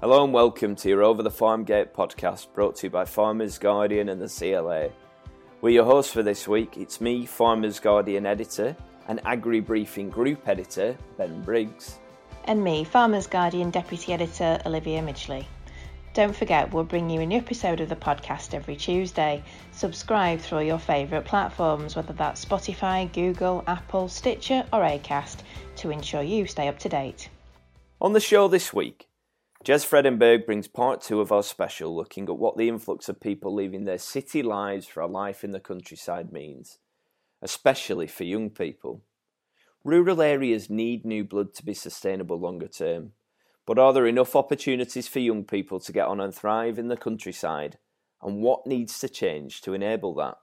Hello and welcome to your Over the Farm Gate podcast brought to you by Farmers Guardian and the CLA. We're your hosts for this week. It's me, Farmers Guardian editor and Agri Briefing Group editor, Ben Briggs. And me, Farmers Guardian deputy editor, Olivia Midgley. Don't forget, we'll bring you a new episode of the podcast every Tuesday. Subscribe through your favourite platforms, whether that's Spotify, Google, Apple, Stitcher, or Acast, to ensure you stay up to date. On the show this week, Jez Fredenburgh brings part two of our special looking at what the influx of people leaving their city lives for a life in the countryside means, especially for young people. Rural areas need new blood to be sustainable longer term, but are there enough opportunities for young people to get on and thrive in the countryside, and what needs to change to enable that?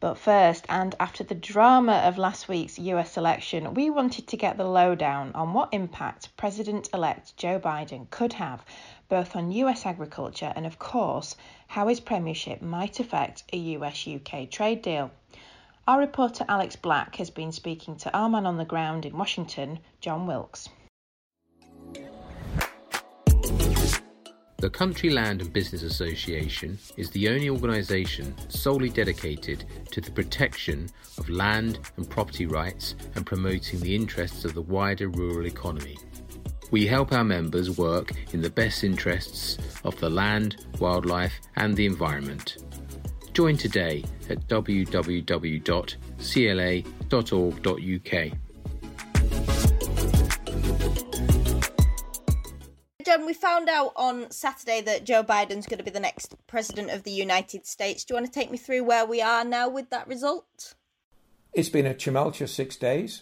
But first, and after the drama of last week's US election, we wanted to get the lowdown on what impact President elect Joe Biden could have both on US agriculture and, of course, how his premiership might affect a US UK trade deal. Our reporter Alex Black has been speaking to our man on the ground in Washington, John Wilkes. The Country Land and Business Association is the only organisation solely dedicated to the protection of land and property rights and promoting the interests of the wider rural economy. We help our members work in the best interests of the land, wildlife, and the environment. Join today at www.cla.org.uk. we found out on Saturday that Joe Biden's going to be the next president of the United States. Do you want to take me through where we are now with that result? It's been a tumultuous six days.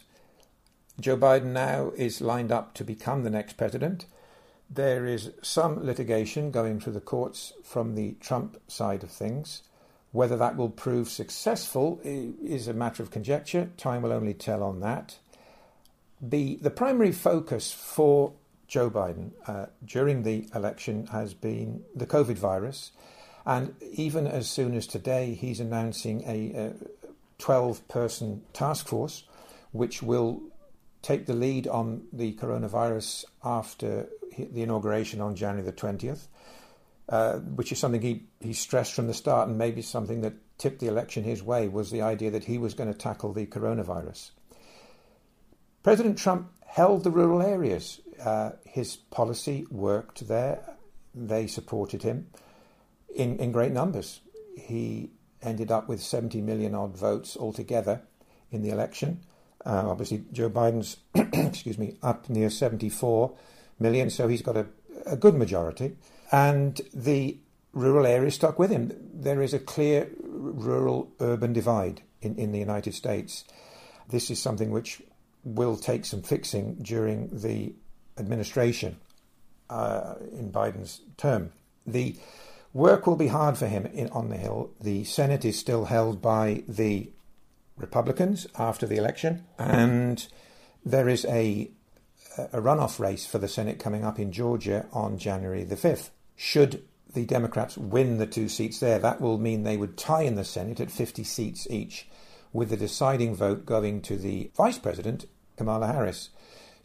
Joe Biden now is lined up to become the next president. There is some litigation going through the courts from the Trump side of things. Whether that will prove successful is a matter of conjecture. Time will only tell on that. The, the primary focus for Joe Biden uh, during the election has been the COVID virus. And even as soon as today, he's announcing a 12 person task force which will take the lead on the coronavirus after the inauguration on January the 20th, uh, which is something he, he stressed from the start and maybe something that tipped the election his way was the idea that he was going to tackle the coronavirus. President Trump held the rural areas. Uh, his policy worked there. They supported him in, in great numbers. He ended up with 70 million odd votes altogether in the election. Uh, obviously, Joe Biden's, excuse me, up near 74 million, so he's got a, a good majority. And the rural areas stuck with him. There is a clear rural urban divide in, in the United States. This is something which will take some fixing during the administration uh, in Biden's term. The work will be hard for him in, on the Hill. The Senate is still held by the Republicans after the election, and there is a, a runoff race for the Senate coming up in Georgia on January the 5th. Should the Democrats win the two seats there, that will mean they would tie in the Senate at 50 seats each, with the deciding vote going to the vice president, Kamala Harris.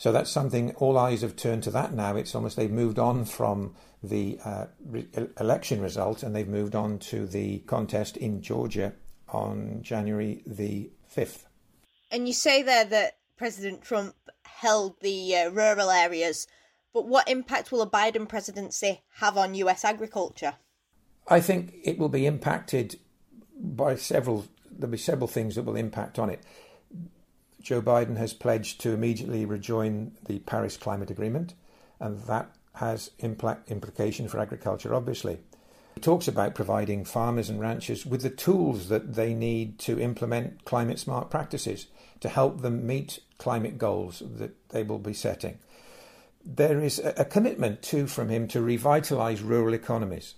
So that's something all eyes have turned to that now. It's almost they've moved on from the uh, re- election result and they've moved on to the contest in Georgia on January the 5th. And you say there that President Trump held the uh, rural areas, but what impact will a Biden presidency have on US agriculture? I think it will be impacted by several, there'll be several things that will impact on it. Joe Biden has pledged to immediately rejoin the Paris Climate Agreement, and that has impl- implication for agriculture, obviously. He talks about providing farmers and ranchers with the tools that they need to implement climate smart practices to help them meet climate goals that they will be setting. There is a commitment, too, from him to revitalise rural economies.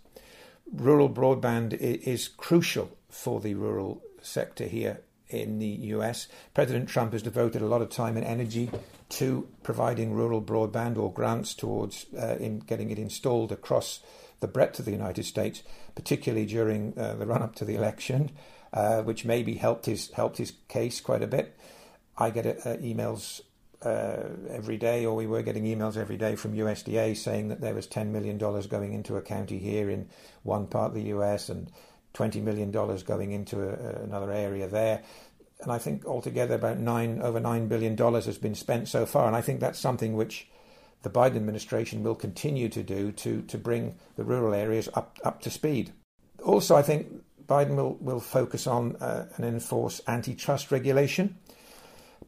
Rural broadband is crucial for the rural sector here in the US. President Trump has devoted a lot of time and energy to providing rural broadband or grants towards uh, in getting it installed across the breadth of the United States, particularly during uh, the run up to the election, uh, which maybe helped his helped his case quite a bit. I get uh, emails uh, every day, or we were getting emails every day from USDA saying that there was $10 million going into a county here in one part of the US and $20 million going into a, another area there. And I think altogether about nine over $9 billion has been spent so far. And I think that's something which the Biden administration will continue to do to, to bring the rural areas up, up to speed. Also, I think Biden will, will focus on uh, and enforce antitrust regulation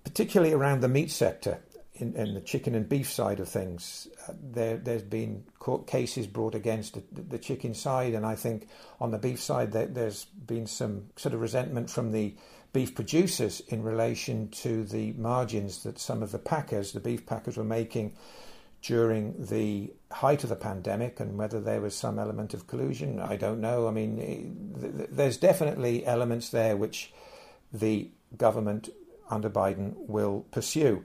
particularly around the meat sector, in, in the chicken and beef side of things, uh, there, has been court cases brought against the, the, chicken side, and I think on the beef side there, there's been some sort of resentment from the beef producers in relation to the margins that some of the packers, the beef packers, were making during the height of the pandemic, and whether there was some element of collusion, I don't know. I mean, eh, there's definitely elements there which the government under Biden will pursue.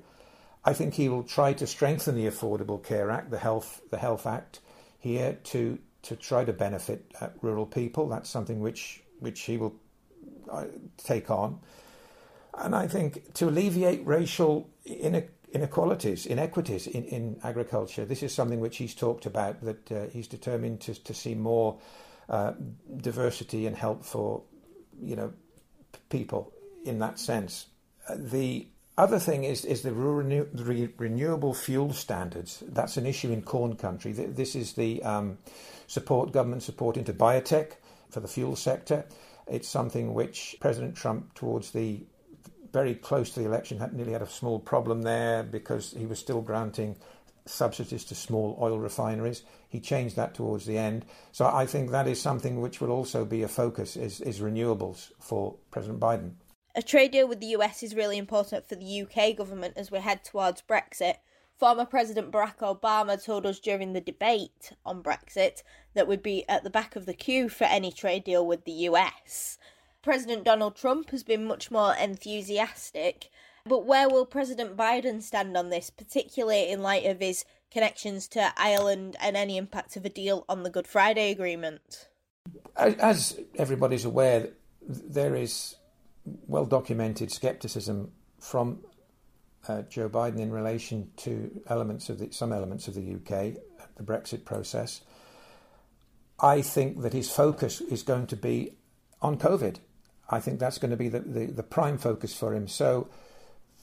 I think he will try to strengthen the Affordable Care Act, the Health the Health Act here to to try to benefit uh, rural people. That's something which which he will uh, take on, and I think to alleviate racial inequalities, inequities in, in agriculture. This is something which he's talked about that uh, he's determined to to see more uh, diversity and help for you know people in that sense the other thing is is the renew, re, renewable fuel standards. That's an issue in corn country. This is the um, support government support into biotech for the fuel sector. It's something which President Trump, towards the very close to the election, had nearly had a small problem there because he was still granting subsidies to small oil refineries. He changed that towards the end. So I think that is something which will also be a focus is, is renewables for President Biden. A trade deal with the US is really important for the UK government as we head towards Brexit. Former President Barack Obama told us during the debate on Brexit that we'd be at the back of the queue for any trade deal with the US. President Donald Trump has been much more enthusiastic, but where will President Biden stand on this, particularly in light of his connections to Ireland and any impact of a deal on the Good Friday Agreement? As everybody's aware, there is well documented skepticism from uh, Joe Biden in relation to elements of the, some elements of the UK, the Brexit process. I think that his focus is going to be on COVID. I think that's going to be the, the, the prime focus for him. So,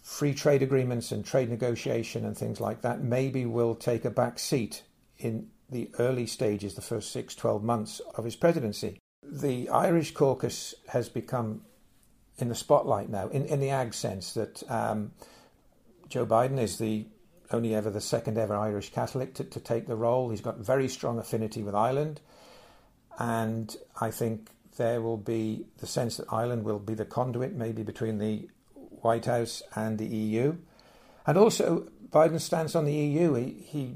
free trade agreements and trade negotiation and things like that maybe will take a back seat in the early stages, the first six, 12 months of his presidency. The Irish caucus has become in the spotlight now, in, in the ag sense that um, Joe Biden is the only ever the second ever Irish Catholic to, to take the role. He's got very strong affinity with Ireland, and I think there will be the sense that Ireland will be the conduit, maybe between the White House and the EU, and also Biden's stance on the EU. He, he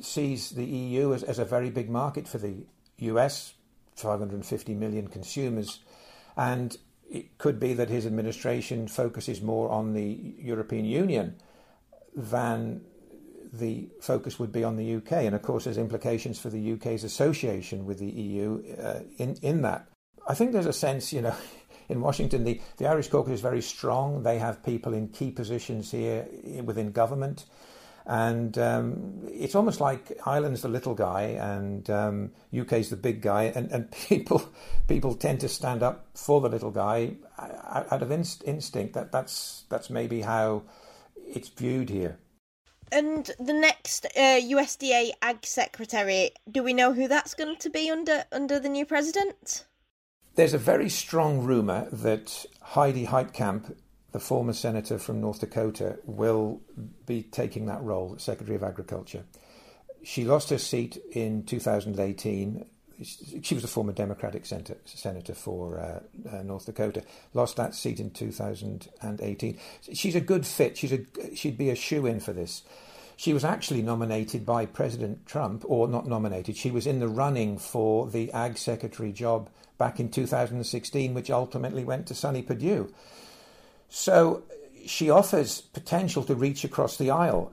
sees the EU as, as a very big market for the US, 550 million consumers, and it could be that his administration focuses more on the European Union than the focus would be on the UK. And of course, there's implications for the UK's association with the EU uh, in, in that. I think there's a sense, you know, in Washington, the, the Irish caucus is very strong. They have people in key positions here within government. And um, it's almost like Ireland's the little guy and um, UK's the big guy, and, and people people tend to stand up for the little guy out of inst- instinct. That that's that's maybe how it's viewed here. And the next uh, USDA Ag Secretary, do we know who that's going to be under under the new president? There's a very strong rumor that Heidi Heitkamp the former senator from North Dakota, will be taking that role, Secretary of Agriculture. She lost her seat in 2018. She was a former Democratic senator, for uh, uh, North Dakota. Lost that seat in 2018. She's a good fit. She's a, she'd be a shoe in for this. She was actually nominated by President Trump, or not nominated, she was in the running for the Ag Secretary job back in 2016, which ultimately went to Sonny Perdue. So she offers potential to reach across the aisle.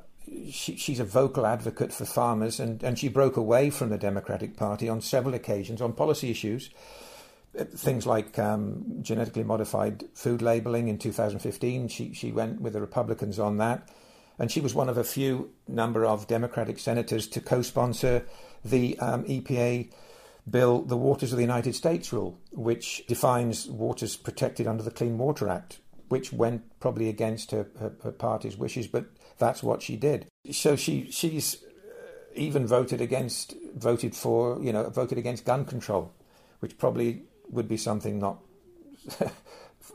She, she's a vocal advocate for farmers, and, and she broke away from the Democratic Party on several occasions on policy issues. Things like um, genetically modified food labeling in 2015, she, she went with the Republicans on that. and she was one of a few number of Democratic senators to co-sponsor the um, EPA bill, the Waters of the United States rule, which defines waters protected under the Clean Water Act, which went probably against her, her, her party's wishes, but that's what she did. So she she's even voted against, voted for, you know, voted against gun control, which probably would be something not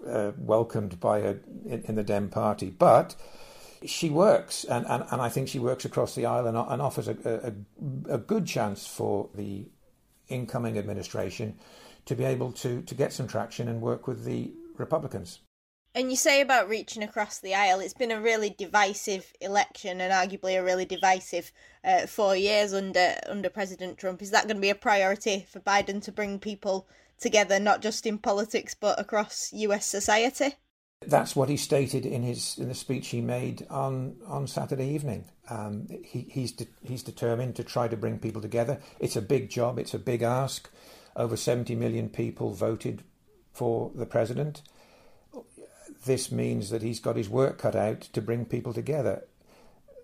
uh, welcomed by a in, in, the Dem party, but she works, and, and, and I think she works across the aisle and, and offers a, a, a good chance for the incoming administration to be able to, to get some traction and work with the Republicans. And you say about reaching across the aisle, it's been a really divisive election and arguably a really divisive uh, four years under under President Trump. Is that going to be a priority for Biden to bring people together, not just in politics but across U.S. society? That's what he stated in his in the speech he made on on Saturday evening. Um, he, he's de- he's determined to try to bring people together. It's a big job. It's a big ask. Over 70 million people voted for the president this means that he's got his work cut out to bring people together.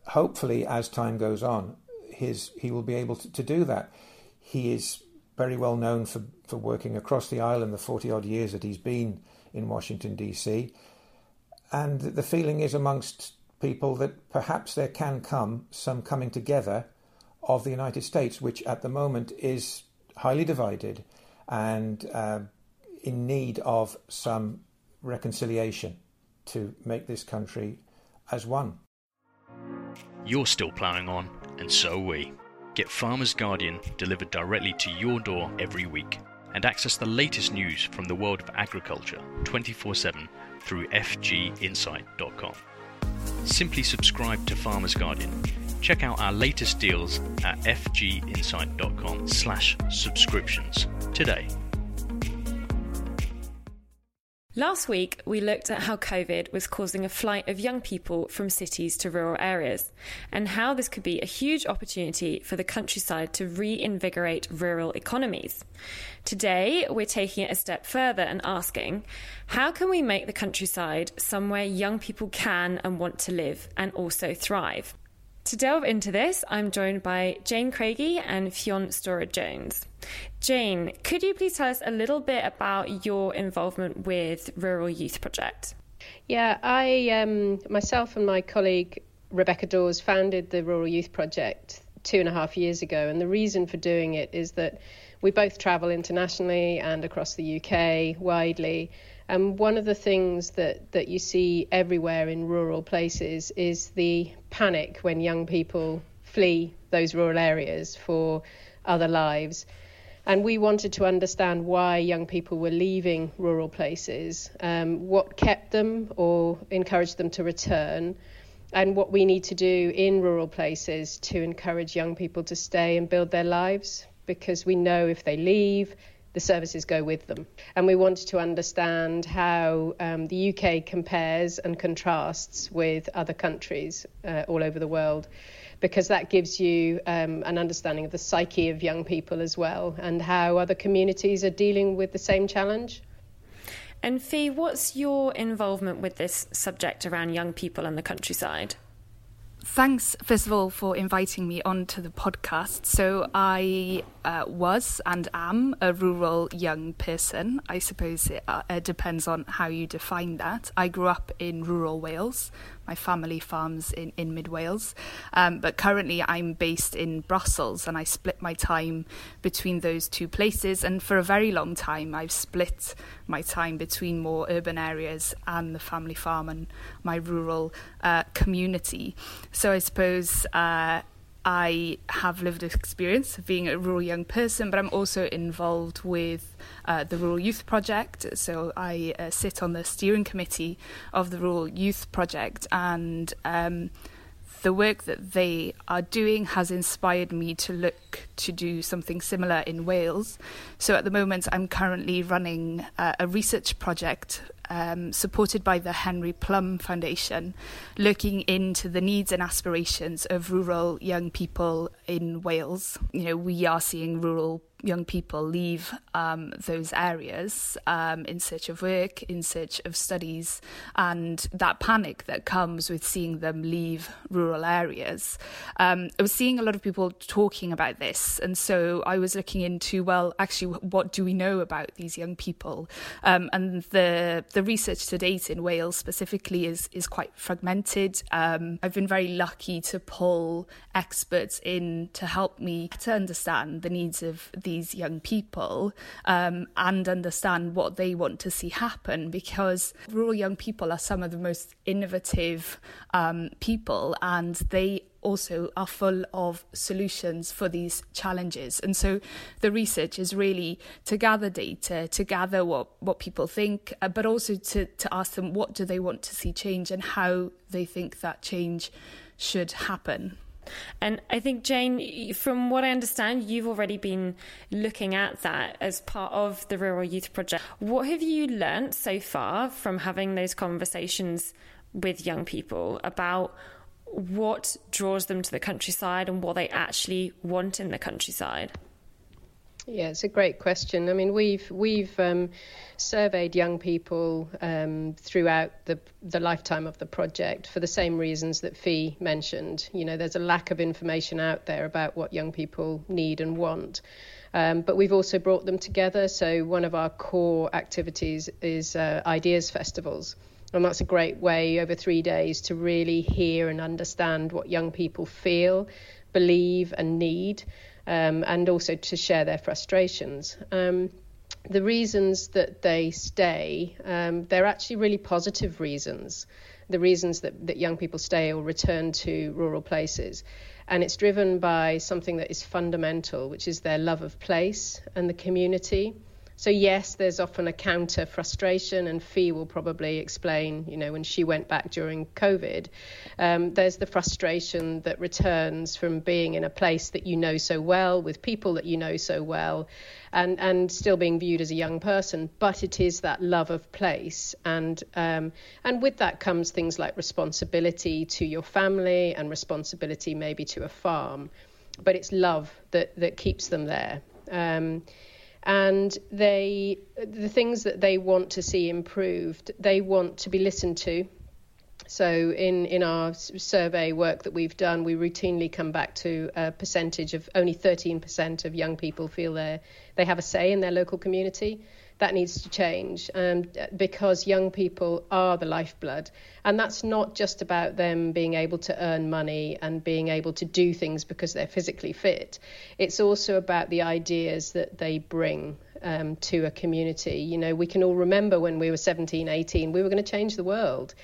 Hopefully, as time goes on, his he will be able to, to do that. He is very well known for, for working across the in the 40 odd years that he's been in Washington, D.C. And the feeling is amongst people that perhaps there can come some coming together of the United States, which at the moment is highly divided and uh, in need of some reconciliation to make this country as one. You're still ploughing on, and so we. Get Farmer's Guardian delivered directly to your door every week and access the latest news from the world of agriculture 24 7 through fginsight.com. Simply subscribe to Farmer's Guardian. Check out our latest deals at fginsight.com slash subscriptions today. Last week, we looked at how COVID was causing a flight of young people from cities to rural areas, and how this could be a huge opportunity for the countryside to reinvigorate rural economies. Today, we're taking it a step further and asking how can we make the countryside somewhere young people can and want to live and also thrive? To delve into this, I'm joined by Jane Craigie and Ffion Storrar Jones. Jane, could you please tell us a little bit about your involvement with Rural Youth Project? Yeah, I um, myself and my colleague Rebecca Dawes founded the Rural Youth Project two and a half years ago, and the reason for doing it is that we both travel internationally and across the UK widely. And one of the things that, that you see everywhere in rural places is the panic when young people flee those rural areas for other lives. And we wanted to understand why young people were leaving rural places, um, what kept them or encouraged them to return, and what we need to do in rural places to encourage young people to stay and build their lives. Because we know if they leave, the services go with them. And we wanted to understand how um, the UK compares and contrasts with other countries uh, all over the world, because that gives you um, an understanding of the psyche of young people as well and how other communities are dealing with the same challenge. And Fee, what's your involvement with this subject around young people and the countryside? Thanks, first of all, for inviting me onto the podcast. So, I uh, was and am a rural young person. I suppose it uh, depends on how you define that. I grew up in rural Wales, my family farms in, in mid Wales. Um, but currently, I'm based in Brussels and I split my time between those two places. And for a very long time, I've split my time between more urban areas and the family farm and my rural uh, community. So I suppose. Uh, I have lived experience of being a rural young person, but I'm also involved with uh, the Rural Youth Project. So I uh, sit on the steering committee of the Rural Youth Project, and um, the work that they are doing has inspired me to look to do something similar in Wales. So at the moment, I'm currently running uh, a research project um, supported by the Henry Plumb Foundation, looking into the needs and aspirations of rural young people in Wales. You know, we are seeing rural young people leave um, those areas um, in search of work, in search of studies, and that panic that comes with seeing them leave rural areas. Um, I was seeing a lot of people talking about this, and so I was looking into well, actually, what do we know about these young people? Um, and the the research to date in Wales specifically is is quite fragmented. Um, I've been very lucky to pull experts in to help me to understand the needs of these young people um, and understand what they want to see happen because rural young people are some of the most innovative um, people and they also are full of solutions for these challenges. And so the research is really to gather data, to gather what, what people think, uh, but also to, to ask them what do they want to see change and how they think that change should happen. And I think, Jane, from what I understand, you've already been looking at that as part of the Rural Youth Project. What have you learnt so far from having those conversations with young people about what draws them to the countryside and what they actually want in the countryside? Yeah, it's a great question. I mean, we've we've um, surveyed young people um, throughout the the lifetime of the project for the same reasons that Fee mentioned. You know, there's a lack of information out there about what young people need and want. Um, but we've also brought them together. So one of our core activities is uh, ideas festivals. And that's a great way over three days to really hear and understand what young people feel, believe, and need um, and also to share their frustrations. Um, the reasons that they stay, um, they're actually really positive reasons. The reasons that, that young people stay or return to rural places. And it's driven by something that is fundamental, which is their love of place and the community. So yes, there's often a counter frustration, and Fee will probably explain. You know, when she went back during COVID, um, there's the frustration that returns from being in a place that you know so well, with people that you know so well, and and still being viewed as a young person. But it is that love of place, and um, and with that comes things like responsibility to your family and responsibility maybe to a farm. But it's love that that keeps them there. Um, and they the things that they want to see improved they want to be listened to. So in in our survey work that we've done we routinely come back to a percentage of only 13% of young people feel they they have a say in their local community that needs to change um, because young people are the lifeblood. And that's not just about them being able to earn money and being able to do things because they're physically fit. It's also about the ideas that they bring um, to a community. You know, we can all remember when we were 17, 18, we were going to change the world.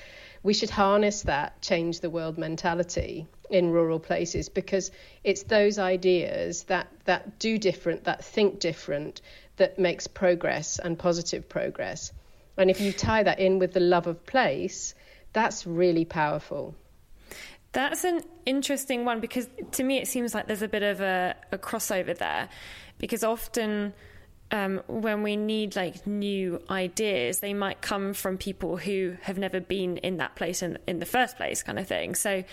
We should harness that change the world mentality in rural places because it's those ideas that, that do different, that think different, that makes progress and positive progress. And if you tie that in with the love of place, that's really powerful. That's an interesting one because to me it seems like there's a bit of a, a crossover there because often um, when we need like new ideas, they might come from people who have never been in that place in, in the first place, kind of thing. So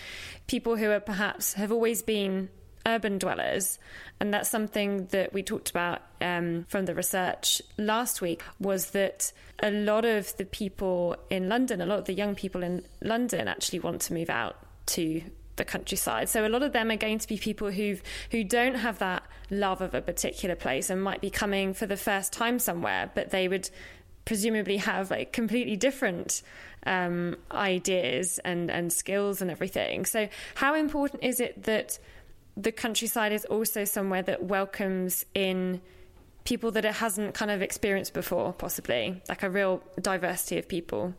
people who are perhaps have always been urban dwellers. And that's something that we talked about um, from the research last week was that a lot of the people in London, a lot of the young people in London actually want to move out to the countryside. So a lot of them are going to be people who who don't have that love of a particular place and might be coming for the first time somewhere, but they would presumably have like completely different um, ideas and and skills and everything. So how important is it that the countryside is also somewhere that welcomes in people that it hasn't kind of experienced before, possibly, like a real diversity of people?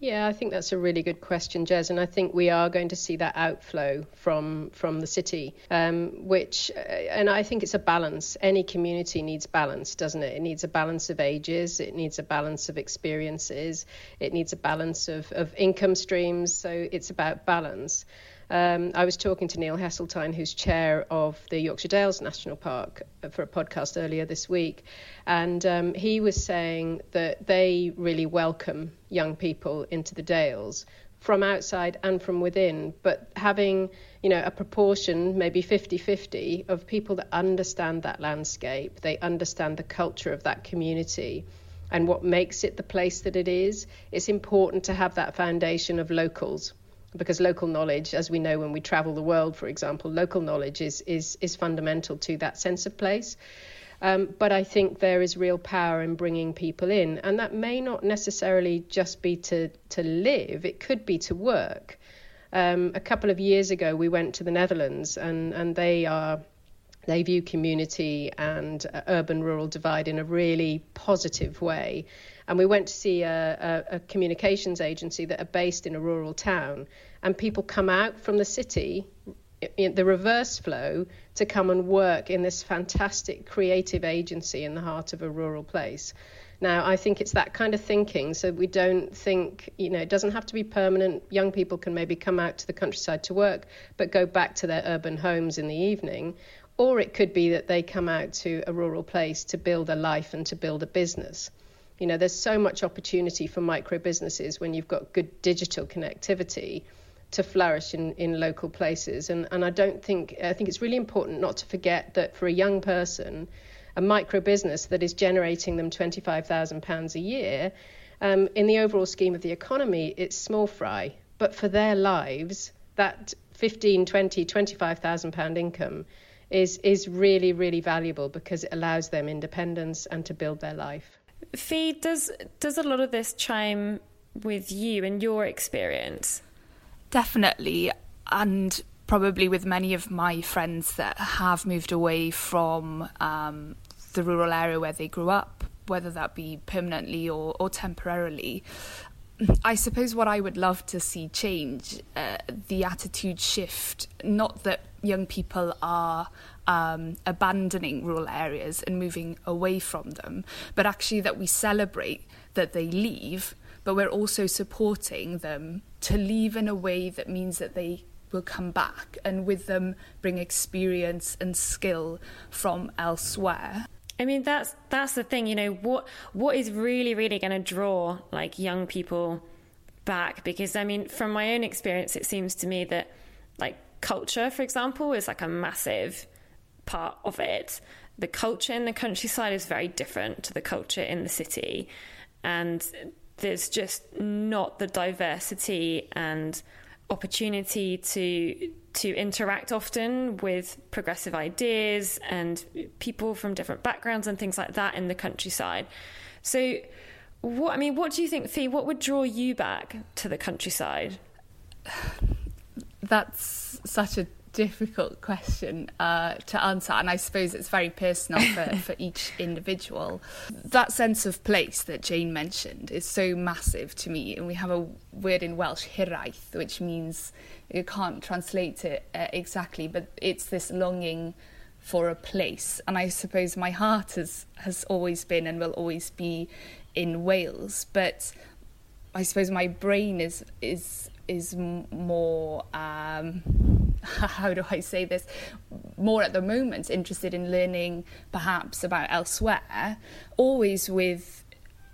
Yeah, I think that's a really good question, Jez, and I think we are going to see that outflow from from the city, um, which, uh, and I think it's a balance. Any community needs balance, doesn't it? It needs a balance of ages, it needs a balance of experiences, it needs a balance of, of income streams. So it's about balance. Um, I was talking to Neil Heseltine, who's chair of the Yorkshire Dales National Park, uh, for a podcast earlier this week, and um, he was saying that they really welcome young people into the Dales from outside and from within, but having you know a proportion, maybe 50-50, of people that understand that landscape, they understand the culture of that community and what makes it the place that it is, it's important to have that foundation of locals because local knowledge, as we know when we travel the world, for example, local knowledge is is is fundamental to that sense of place. Um, but I think there is real power in bringing people in, and that may not necessarily just be to to live; it could be to work. Um, a couple of years ago, we went to the Netherlands, and and they are they view community and uh, urban rural divide in a really positive way. And we went to see a, a, a, communications agency that are based in a rural town, and people come out from the city in the reverse flow to come and work in this fantastic creative agency in the heart of a rural place. Now, I think it's that kind of thinking, so we don't think, you know, it doesn't have to be permanent. Young people can maybe come out to the countryside to work, but go back to their urban homes in the evening. Or it could be that they come out to a rural place to build a life and to build a business. You know, there's so much opportunity for micro businesses when you've got good digital connectivity to flourish in, in local places. And, and I don't think, I think it's really important not to forget that for a young person, a micro business that is generating them £25,000 a year, um, in the overall scheme of the economy, it's small fry. But for their lives, that 15, 20, 25,000 pound income is is really really valuable because it allows them independence and to build their life. Fee, does does a lot of this chime with you and your experience? Definitely, and probably with many of my friends that have moved away from um, the rural area where they grew up, whether that be permanently or, or temporarily. I suppose what I would love to see change, uh, the attitude shift, not that young people are um, abandoning rural areas and moving away from them, but actually that we celebrate that they leave, but we're also supporting them to leave in a way that means that they will come back and with them bring experience and skill from elsewhere. I mean that's that's the thing, you know, what what is really really going to draw like young people back because I mean from my own experience it seems to me that like culture for example is like a massive part of it. The culture in the countryside is very different to the culture in the city and there's just not the diversity and opportunity to to interact often with progressive ideas and people from different backgrounds and things like that in the countryside. So, what I mean, what do you think, Fee? What would draw you back to the countryside? That's such a difficult question uh, to answer, and I suppose it's very personal for, for each individual. That sense of place that Jane mentioned is so massive to me, and we have a word in Welsh, hiraeth, which means you can't translate it uh, exactly, but it's this longing for a place. And I suppose my heart has, has always been and will always be in Wales, but I suppose my brain is is is more um, how do I say this more at the moment interested in learning perhaps about elsewhere always with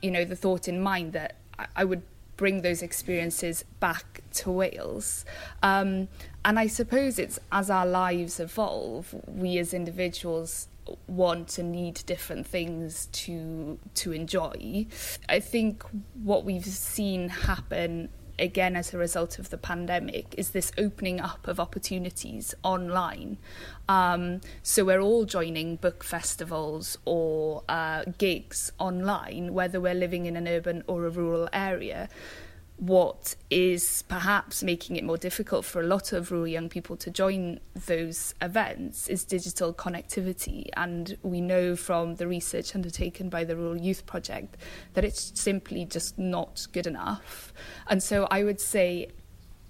you know the thought in mind that I would bring those experiences back to Wales. Um, and I suppose it's as our lives evolve, we as individuals want and need different things to to enjoy. I think what we've seen happen again as a result of the pandemic is this opening up of opportunities online. Um, so we're all joining book festivals or uh, gigs online, whether we're living in an urban or a rural area what is perhaps making it more difficult for a lot of rural young people to join those events is digital connectivity. And we know from the research undertaken by the Rural Youth Project that it's simply just not good enough. And so I would say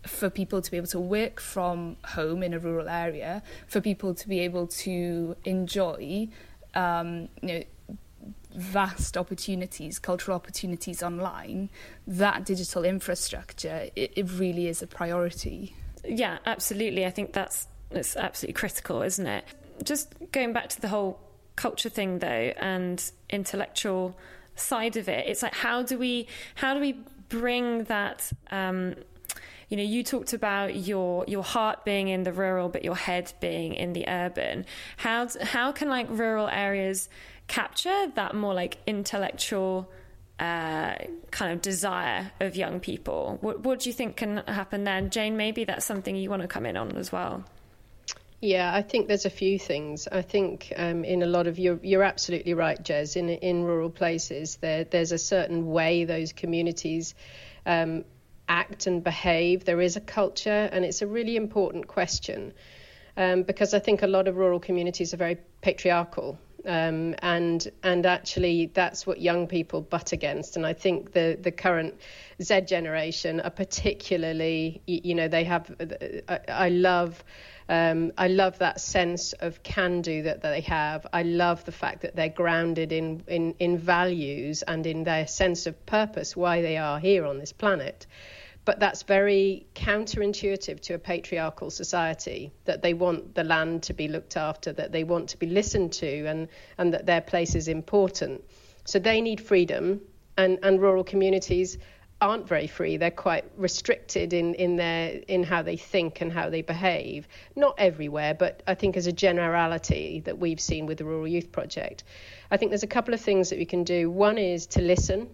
for people to be able to work from home in a rural area, for people to be able to enjoy um, you know, vast opportunities, cultural opportunities online, that digital infrastructure, it, it really is a priority. Yeah, absolutely. I think that's it's absolutely critical, isn't it? Just going back to the whole culture thing though and intellectual side of it, it's like how do we how do we bring that um, you know you talked about your your heart being in the rural but your head being in the urban how how can like rural areas capture that more like intellectual uh, kind of desire of young people what, what do you think can happen then jane maybe that's something you want to come in on as well yeah, I think there's a few things. I think um, in a lot of you're you're absolutely right, Jez. In in rural places, there there's a certain way those communities um, act and behave. There is a culture, and it's a really important question um, because I think a lot of rural communities are very patriarchal. Um, and and actually that's what young people butt against and I think the the current Z generation are particularly you know they have I, I love um, I love that sense of can do that they have. I love the fact that they're grounded in, in, in values and in their sense of purpose, why they are here on this planet. But that's very counterintuitive to a patriarchal society that they want the land to be looked after, that they want to be listened to, and, and that their place is important. So they need freedom, and, and rural communities aren't very free. They're quite restricted in, in their in how they think and how they behave. Not everywhere, but I think as a generality that we've seen with the Rural Youth Project. I think there's a couple of things that we can do. One is to listen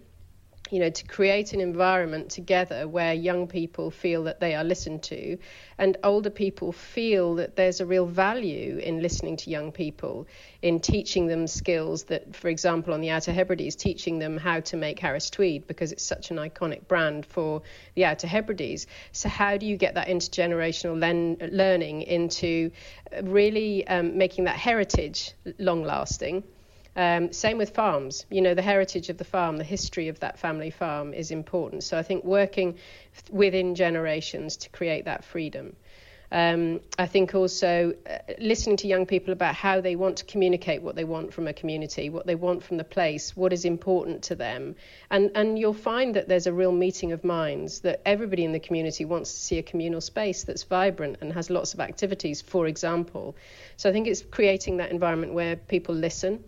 you know, to create an environment together where young people feel that they are listened to and older people feel that there's a real value in listening to young people, in teaching them skills that, for example, on the Outer Hebrides, teaching them how to make Harris Tweed because it's such an iconic brand for the Outer Hebrides. So, how do you get that intergenerational len- learning into really um, making that heritage long lasting? Um, same with farms. You know, the heritage of the farm, the history of that family farm is important. So I think working within generations to create that freedom. Um, I think also uh, listening to young people about how they want to communicate what they want from a community, what they want from the place, what is important to them. And, and you'll find that there's a real meeting of minds, that everybody in the community wants to see a communal space that's vibrant and has lots of activities, for example. So I think it's creating that environment where people listen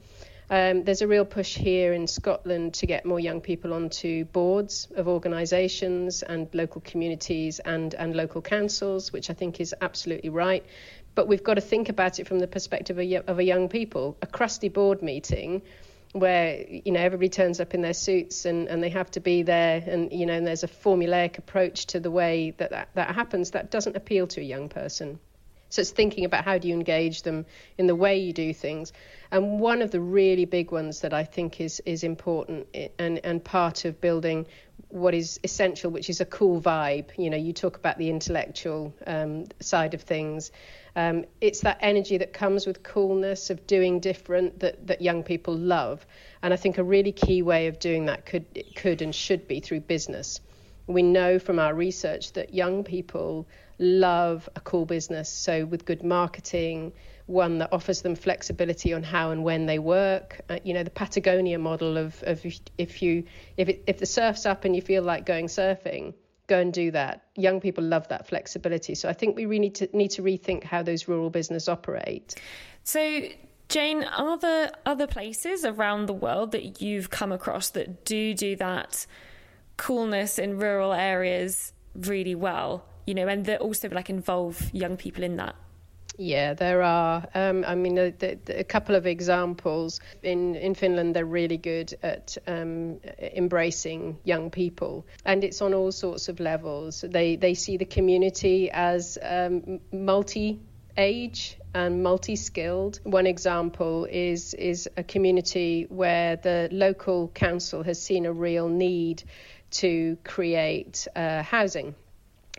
um, there's a real push here in Scotland to get more young people onto boards of organisations and local communities and, and local councils, which I think is absolutely right. But we've got to think about it from the perspective of a, of a young people. A crusty board meeting where you know everybody turns up in their suits and, and they have to be there and you know and there's a formulaic approach to the way that, that that happens that doesn't appeal to a young person so it's thinking about how do you engage them in the way you do things. And one of the really big ones that I think is is important and and part of building what is essential, which is a cool vibe. You know, you talk about the intellectual um, side of things. Um, it's that energy that comes with coolness of doing different that that young people love. And I think a really key way of doing that could could and should be through business. We know from our research that young people love a cool business. So, with good marketing, one that offers them flexibility on how and when they work. Uh, you know, the Patagonia model of, of if you if it, if the surf's up and you feel like going surfing, go and do that. Young people love that flexibility. So I think we really need to need to rethink how those rural business operate. So Jane, are there other places around the world that you've come across that do do that coolness in rural areas really well, you know, and that also like involve young people in that. Yeah, there are. Um, I mean, a, a, couple of examples. In, in Finland, they're really good at um, embracing young people, and it's on all sorts of levels. They, they see the community as um, multi age and multi-skilled. One example is is a community where the local council has seen a real need to create uh, housing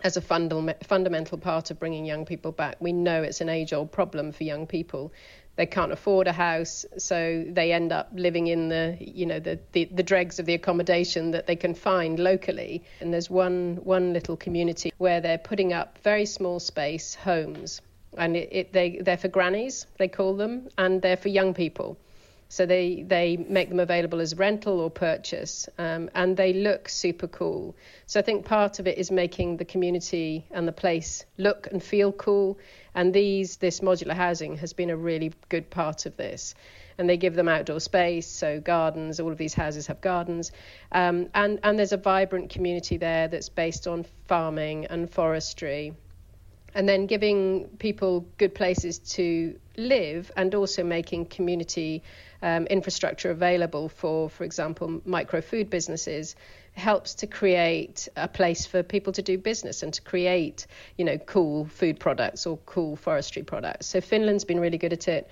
as a fundamental part of bringing young people back. We know it's an age old problem for young people. They can't afford a house, so they end up living in the, you know, the, the, the dregs of the accommodation that they can find locally. And there's one one little community where they're putting up very small space homes, and it, it, they they're for grannies, they call them, and they're for young people So they, they make them available as rental or purchase, um, and they look super cool. So I think part of it is making the community and the place look and feel cool. And these this modular housing has been a really good part of this. And they give them outdoor space, so gardens. All of these houses have gardens, um, and and there's a vibrant community there that's based on farming and forestry and then giving people good places to live and also making community um, infrastructure available for, for example, micro food businesses helps to create a place for people to do business and to create, you know, cool food products or cool forestry products. So Finland's been really good at it.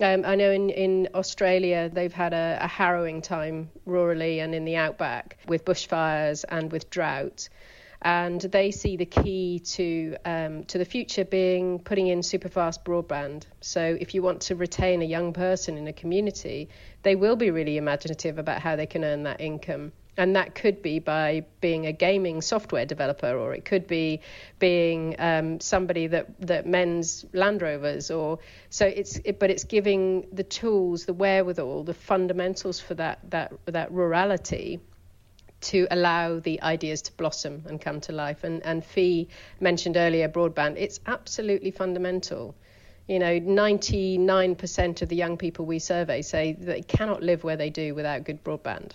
Um, I know in, in Australia they've had a, a harrowing time rurally and in the outback with bushfires and with drought and they see the key to um, to the future being putting in super fast broadband. So if you want to retain a young person in a community, they will be really imaginative about how they can earn that income. And that could be by being a gaming software developer, or it could be being um, somebody that, that mends Land Rovers, or so it's. It, but it's giving the tools, the wherewithal, the fundamentals for that that that rurality to allow the ideas to blossom and come to life. And, and Fee mentioned earlier broadband, it's absolutely fundamental. You know, 99% of the young people we survey say they cannot live where they do without good broadband.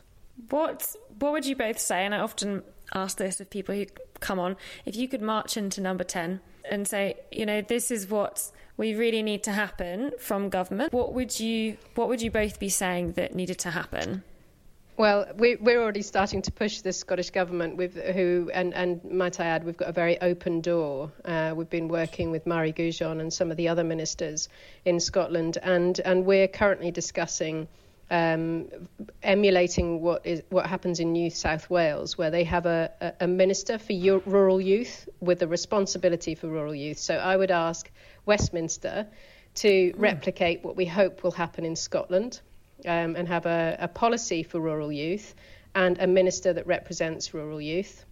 What what would you both say? And I often ask this of people who come on. If you could march into number 10 and say, you know, this is what we really need to happen from government, what would you what would you both be saying that needed to happen? Well, we, we're already starting to push the Scottish government with who, and, and might I add, we've got a very open door. Uh, we've been working with Mairi Gougeon and some of the other ministers in Scotland, and, and we're currently discussing um, emulating what is what happens in New South Wales, where they have a, a, minister for rural youth with a responsibility for rural youth. So I would ask Westminster to mm. replicate what we hope will happen in Scotland um, and have a, a policy for rural youth and a minister that represents rural youth.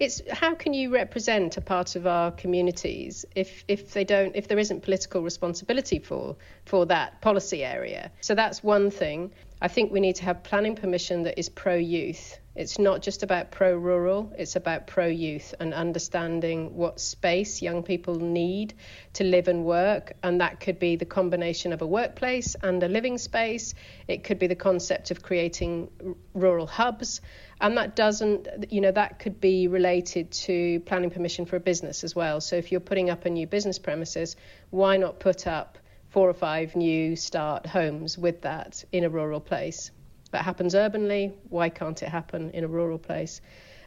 It's how can you represent a part of our communities if if they don't if there isn't political responsibility for for that policy area. So that's one thing. I think we need to have planning permission that is pro youth it's not just about pro rural, it's about pro youth and understanding what space young people need to live and work. And that could be the combination of a workplace and a living space. It could be the concept of creating rural hubs. And that doesn't, you know, that could be related to planning permission for a business as well. So if you're putting up a new business premises, why not put up four or five new start homes with that in a rural place? That happens urbanly, why can't it happen in a rural place?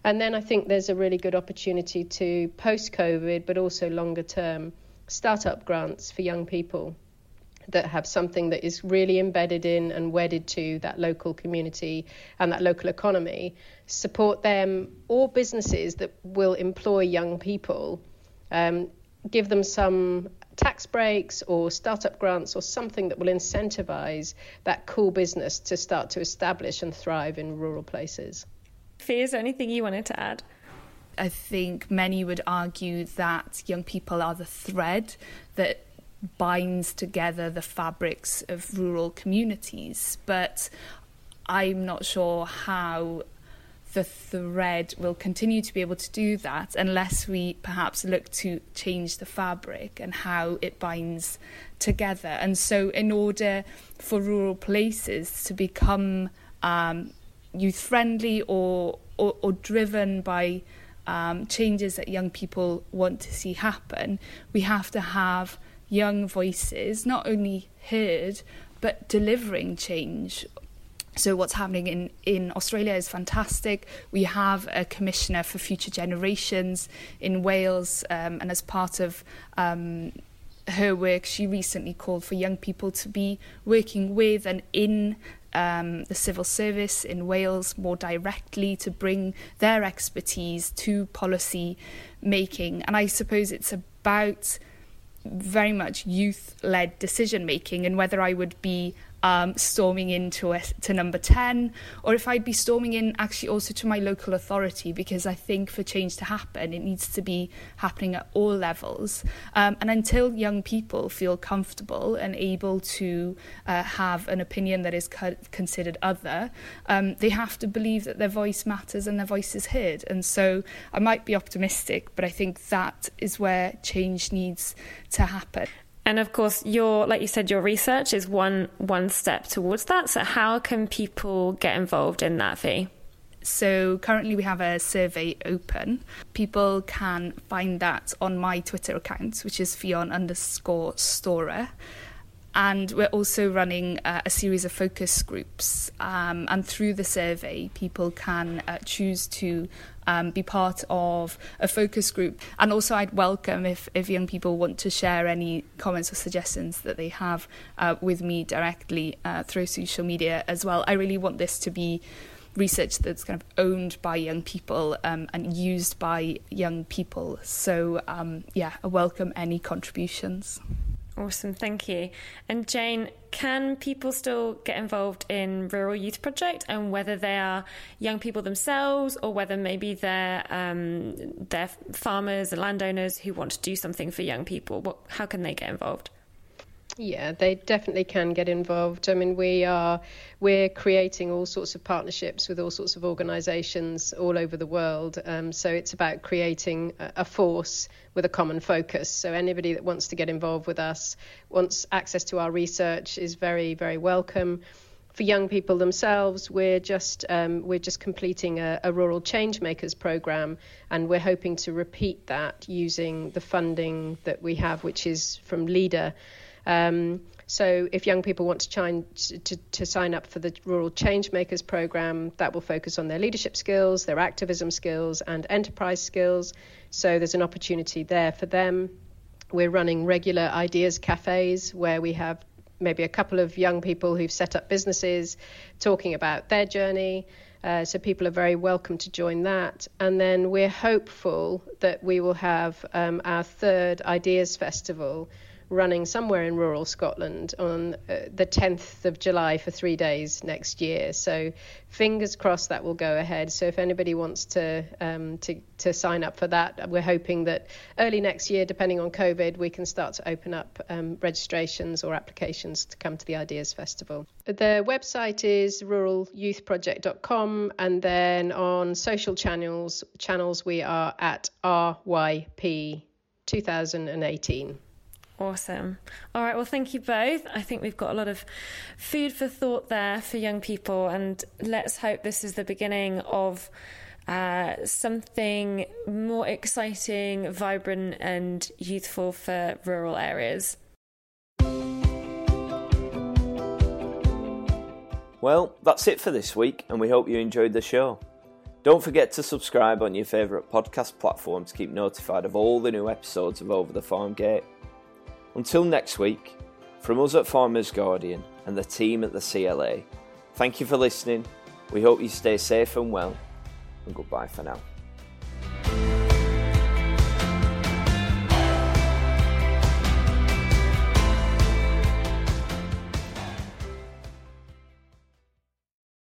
And then I think there's a really good opportunity to post COVID, but also longer term, startup grants for young people that have something that is really embedded in and wedded to that local community and that local economy. Support them or businesses that will employ young people. Um, give them some tax breaks or startup grants or something that will incentivize that cool business to start to establish and thrive in rural places. Fee, is there anything you wanted to add? I think many would argue that young people are the thread that binds together the fabrics of rural communities, but I'm not sure how the thread will continue to be able to do that unless we perhaps look to change the fabric and how it binds together. And so, in order for rural places to become um, youth friendly or, or, or driven by um, changes that young people want to see happen, we have to have young voices not only heard but delivering change so what's happening in, in Australia is fantastic. We have a commissioner for future generations in Wales, um, and as part of um, her work, she recently called for young people to be working with and in um, the civil service in Wales more directly to bring their expertise to policy making. And I suppose it's about very much youth led decision making and whether I would be um, storming into to number 10, or if I'd be storming in actually also to my local authority, because I think for change to happen, it needs to be happening at all levels. Um, and until young people feel comfortable and able to uh, have an opinion that is co- considered other, um, they have to believe that their voice matters and their voice is heard. And so I might be optimistic, but I think that is where change needs to happen. And of course, your like you said, your research is one one step towards that. So how can people get involved in that fee? So currently we have a survey open. People can find that on my Twitter account, which is Ffion underscore Storrar. And we're also running uh, a series of focus groups. Um, and through the survey, people can uh, choose to um, be part of a focus group. And also, I'd welcome if, if young people want to share any comments or suggestions that they have uh, with me directly uh, through social media as well. I really want this to be research that's kind of owned by young people um, and used by young people. So, um, yeah, I welcome any contributions. Awesome, thank you. And Jane, can people still get involved in Rural Youth Project, and whether they are young people themselves, or whether maybe they're um, they're farmers and landowners who want to do something for young people? What, how can they get involved? Yeah, they definitely can get involved. I mean, we are we're creating all sorts of partnerships with all sorts of organisations all over the world. Um, so it's about creating a, force with a common focus. So anybody that wants to get involved with us, wants access to our research, is very very welcome. For young people themselves, we're just um, we're just completing a, a rural change makers program, and we're hoping to repeat that using the funding that we have, which is from Leader. Um, so if young people want to, try to, to, sign up for the Rural Changemakers program, that will focus on their leadership skills, their activism skills, and enterprise skills. So there's an opportunity there for them. We're running regular ideas cafes where we have maybe a couple of young people who've set up businesses talking about their journey. Uh, so people are very welcome to join that. And then we're hopeful that we will have um, our third Ideas Festival running somewhere in rural Scotland on uh, the 10th of July for three days next year. So fingers crossed that will go ahead. So if anybody wants to um, to to sign up for that, we're hoping that early next year, depending on COVID, we can start to open up um, registrations or applications to come to the Ideas Festival. The website is ruralyouthproject.com, and then on social channels channels we are at RYP 2018. Awesome. All right. Well, thank you both. I think we've got a lot of food for thought there for young people, and let's hope this is the beginning of uh, something more exciting, vibrant, and youthful for rural areas. Well, that's it for this week, and we hope you enjoyed the show. Don't forget to subscribe on your favourite podcast platform to keep notified of all the new episodes of Over the Farm Gate. Until next week, from us at Farmers Guardian and the team at the CLA, thank you for listening. We hope you stay safe and well, and goodbye for now.